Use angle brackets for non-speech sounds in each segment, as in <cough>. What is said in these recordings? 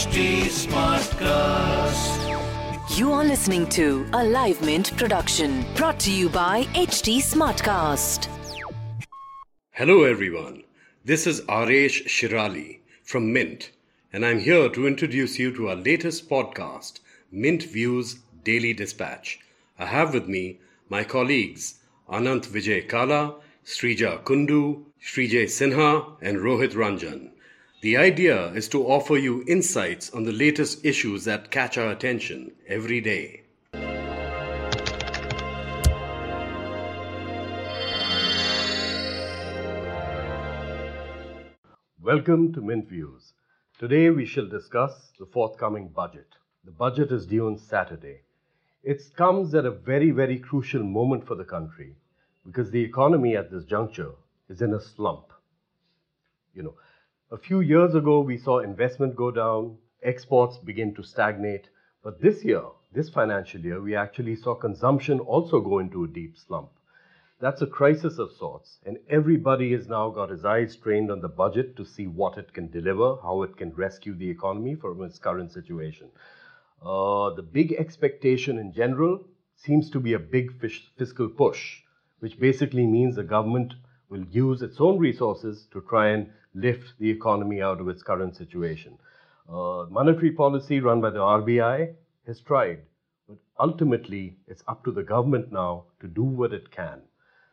Smartcast. You are listening to a Live Mint production brought to you by HT Smartcast. Hello, everyone. This is Aresh Shirali from Mint, and I'm here to introduce you to our latest podcast, Mint Views Daily Dispatch. I have with me my colleagues Anant Vijay Kala, Srija Kundu, Srijay Sinha, and Rohit Ranjan. The idea is to offer you insights on the latest issues that catch our attention every day. Welcome to Mint Views. Today we shall discuss the forthcoming budget. The budget is due on Saturday. It comes at a very, very crucial moment for the country because the economy at this juncture is in a slump. You know, a few years ago we saw investment go down, exports begin to stagnate, but this year, this financial year, we actually saw consumption also go into a deep slump. That's a crisis of sorts, and everybody has now got his eyes trained on the budget to see what it can deliver, how it can rescue the economy from its current situation. Uh, the big expectation in general seems to be a big fiscal push, which basically means the government will use its own resources to try and lift the economy out of its current situation. Uh, monetary policy run by the RBI has tried, but ultimately it's up to the government now to do what it can.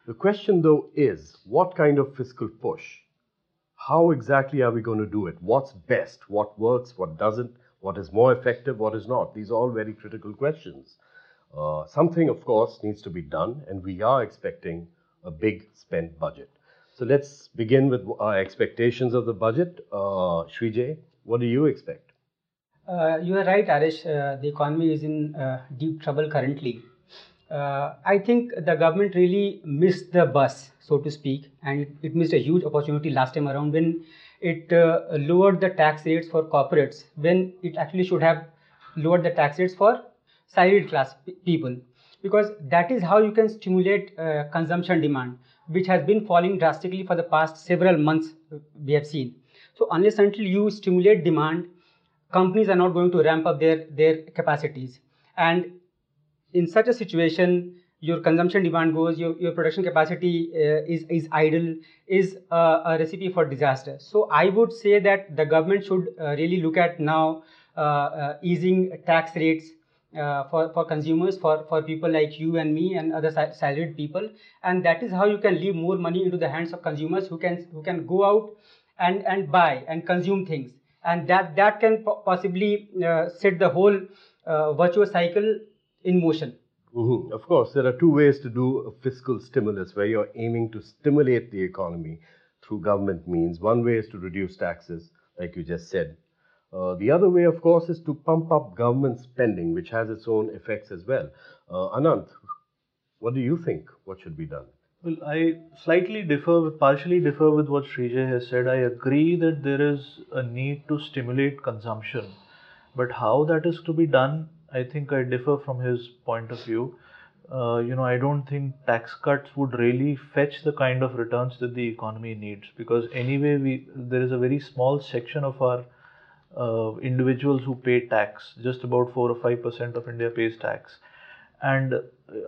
The question, though, is what kind of fiscal push? How exactly are we going to do it? What's best? What works? What doesn't? What is more effective? What is not? These are all very critical questions. Uh, something, of course, needs to be done, and we are expecting a big spent budget. So let's begin with our expectations of the budget. Uh, Srijay, what do you expect? Uh, you are right, Aresh. Uh, the economy is in uh, deep trouble currently. Uh, I think the government really missed the bus, so to speak, and it, it missed a huge opportunity last time around when it uh, lowered the tax rates for corporates when it actually should have lowered the tax rates for salaried class p- people because that is how you can stimulate uh, consumption demand which has been falling drastically for the past several months uh, we have seen. So unless until you stimulate demand companies are not going to ramp up their their capacities. And in such a situation your consumption demand goes your, your production capacity uh, is is idle is a recipe for disaster. So i would say that the government should uh, really look at now uh, uh, easing tax rates uh, for, for consumers, for, for people like you and me and other sa- salaried people, and that is how you can leave more money into the hands of consumers who can who can go out and, and buy and consume things, and that that can po- possibly uh, set the whole uh, virtuous cycle in motion. Mhm. Of course, there are two ways to do a fiscal stimulus where you're aiming to stimulate the economy through government means. One way is to reduce taxes, like you just said. Uh, the other way, of course, is to pump up government spending, which has its own effects as well. Uh, Anant, what do you think? What should be done? Well, I slightly differ, partially differ with what Srijay has said. I agree that there is a need to stimulate consumption, but how that is to be done, I think I differ from his point of view. Uh, you know, I don't think tax cuts would really fetch the kind of returns that the economy needs because anyway, we there is a very small section of our uh, individuals who pay tax. Just about four or five percent of India pays tax, and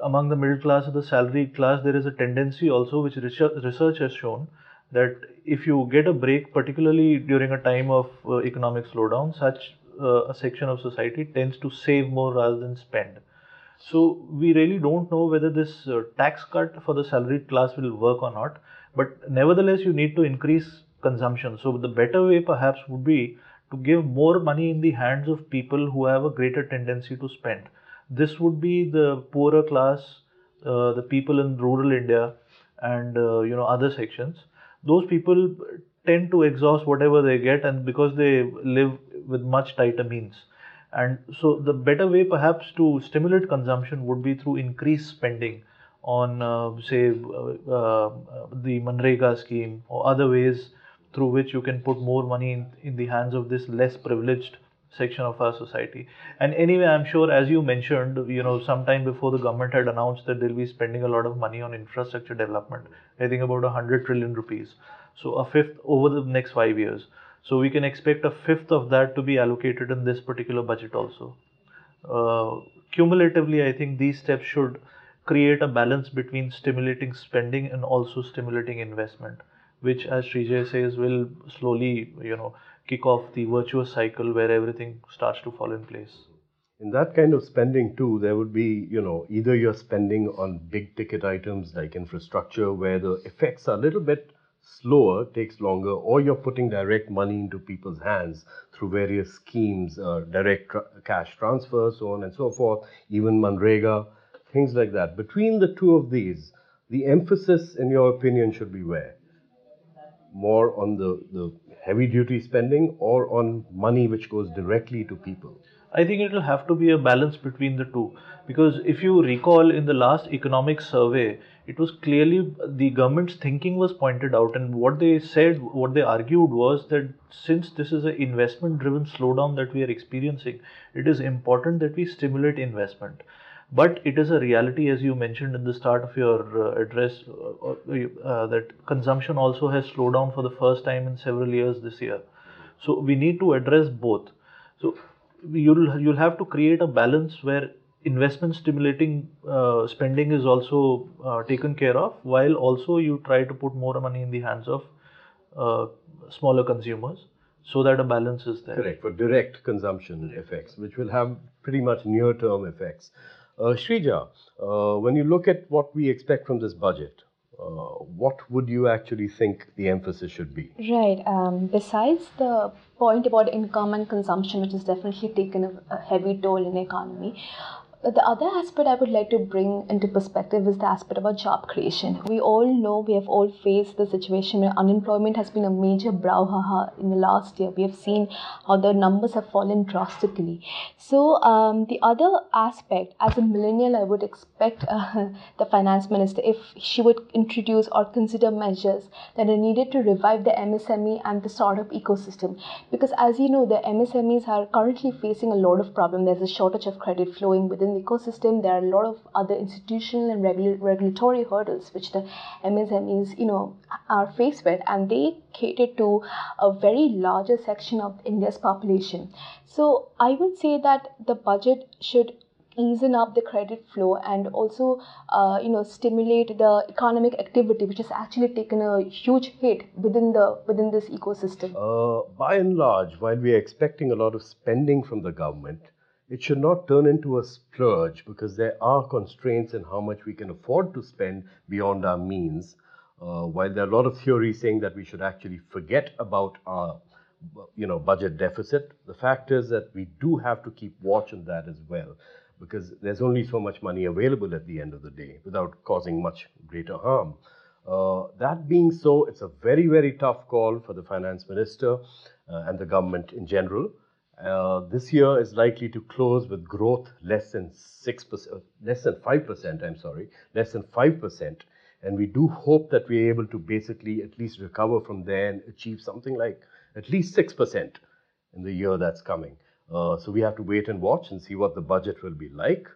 among the middle class or the salaried class, there is a tendency also, which research, research has shown, that if you get a break, particularly during a time of uh, economic slowdown, such uh, a section of society tends to save more rather than spend. So we really don't know whether this uh, tax cut for the salaried class will work or not. But nevertheless, you need to increase consumption. So the better way perhaps would be to give more money in the hands of people who have a greater tendency to spend. This would be the poorer class, uh, the people in rural India, and uh, you know other sections. Those people tend to exhaust whatever they get, and because they live with much tighter means. And so, the better way perhaps to stimulate consumption would be through increased spending on, uh, say, uh, uh, the Manrega scheme or other ways through which you can put more money in, in the hands of this less privileged section of our society. And anyway, I'm sure, as you mentioned, you know, sometime before the government had announced that they'll be spending a lot of money on infrastructure development, I think about 100 trillion rupees. So, a fifth over the next five years. So, we can expect a fifth of that to be allocated in this particular budget also. Uh, cumulatively, I think these steps should create a balance between stimulating spending and also stimulating investment, which, as Srijay says, will slowly, you know, kick off the virtuous cycle where everything starts to fall in place. In that kind of spending too, there would be, you know, either you're spending on big ticket items like infrastructure where the effects are a little bit slower, takes longer, or you're putting direct money into people's hands through various schemes, uh, direct tra- cash transfers, so on and so forth, even Manrega, things like that. Between the two of these, the emphasis, in your opinion, should be where? More on the, the heavy duty spending or on money which goes directly to people? I think it will have to be a balance between the two because if you recall in the last economic survey, it was clearly the government's thinking was pointed out, and what they said, what they argued was that since this is an investment driven slowdown that we are experiencing, it is important that we stimulate investment but it is a reality as you mentioned in the start of your uh, address uh, uh, uh, that consumption also has slowed down for the first time in several years this year so we need to address both so you'll you'll have to create a balance where investment stimulating uh, spending is also uh, taken care of while also you try to put more money in the hands of smaller consumers so that a balance is there. Correct, for direct consumption effects, which will have pretty much near term effects. Uh, Shrija, uh, when you look at what we expect from this budget, uh, what would you actually think the emphasis should be? Right. Um, besides the point about income and consumption, which has definitely taken a, a heavy toll in the economy, the other aspect I would like to bring into perspective is the aspect about job creation. We all know we have all faced the situation where unemployment has been a major brouhaha in the last year. We have seen how the numbers have fallen drastically. So, um, the other aspect, as a millennial, I would expect uh, <laughs> the finance minister if she would introduce or consider measures that are needed to revive the MSME and the startup ecosystem. Because, as you know, the MSMEs are currently facing a lot of problems. There's a shortage of credit flowing within the ecosystem, there are a lot of other institutional and regulatory hurdles which the MSMEs, you know, are faced with, and they cater to a very larger section of India's population. So I would say that the budget should easen up the credit flow and also uh, you know stimulate the economic activity which has actually taken a huge hit within the within this ecosystem uh, by and large while we are expecting a lot of spending from the government it should not turn into a splurge because there are constraints in how much we can afford to spend beyond our means. Uh, while there are a lot of theories saying that we should actually forget about our you know budget deficit, the fact is that we do have to keep watch on that as well because there's only so much money available at the end of the day without causing much greater harm. Uh, that being so, it's a very, very tough call for the finance minister uh, and the government in general. Uh, this year is likely to close with growth less than 6%, less than 5%, I'm sorry, less than 5%. And we do hope that we're able to basically at least recover from there and achieve something like at least 6% in the year that's coming. Uh, so we have to wait and watch and see what the budget will be like.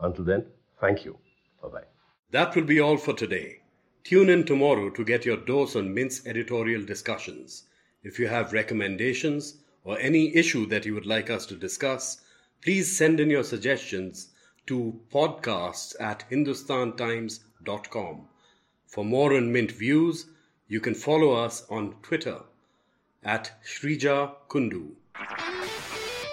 Until then, thank you. Bye bye. That will be all for today. Tune in tomorrow to get your dose on Mint's editorial discussions. If you have recommendations, or any issue that you would like us to discuss, please send in your suggestions to podcasts at hindustantimes.com. For more on Mint views, you can follow us on Twitter at Shrija Kundu.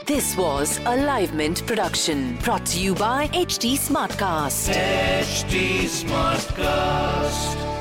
This was a Live Mint production brought to you by HT Smartcast. HT Smartcast.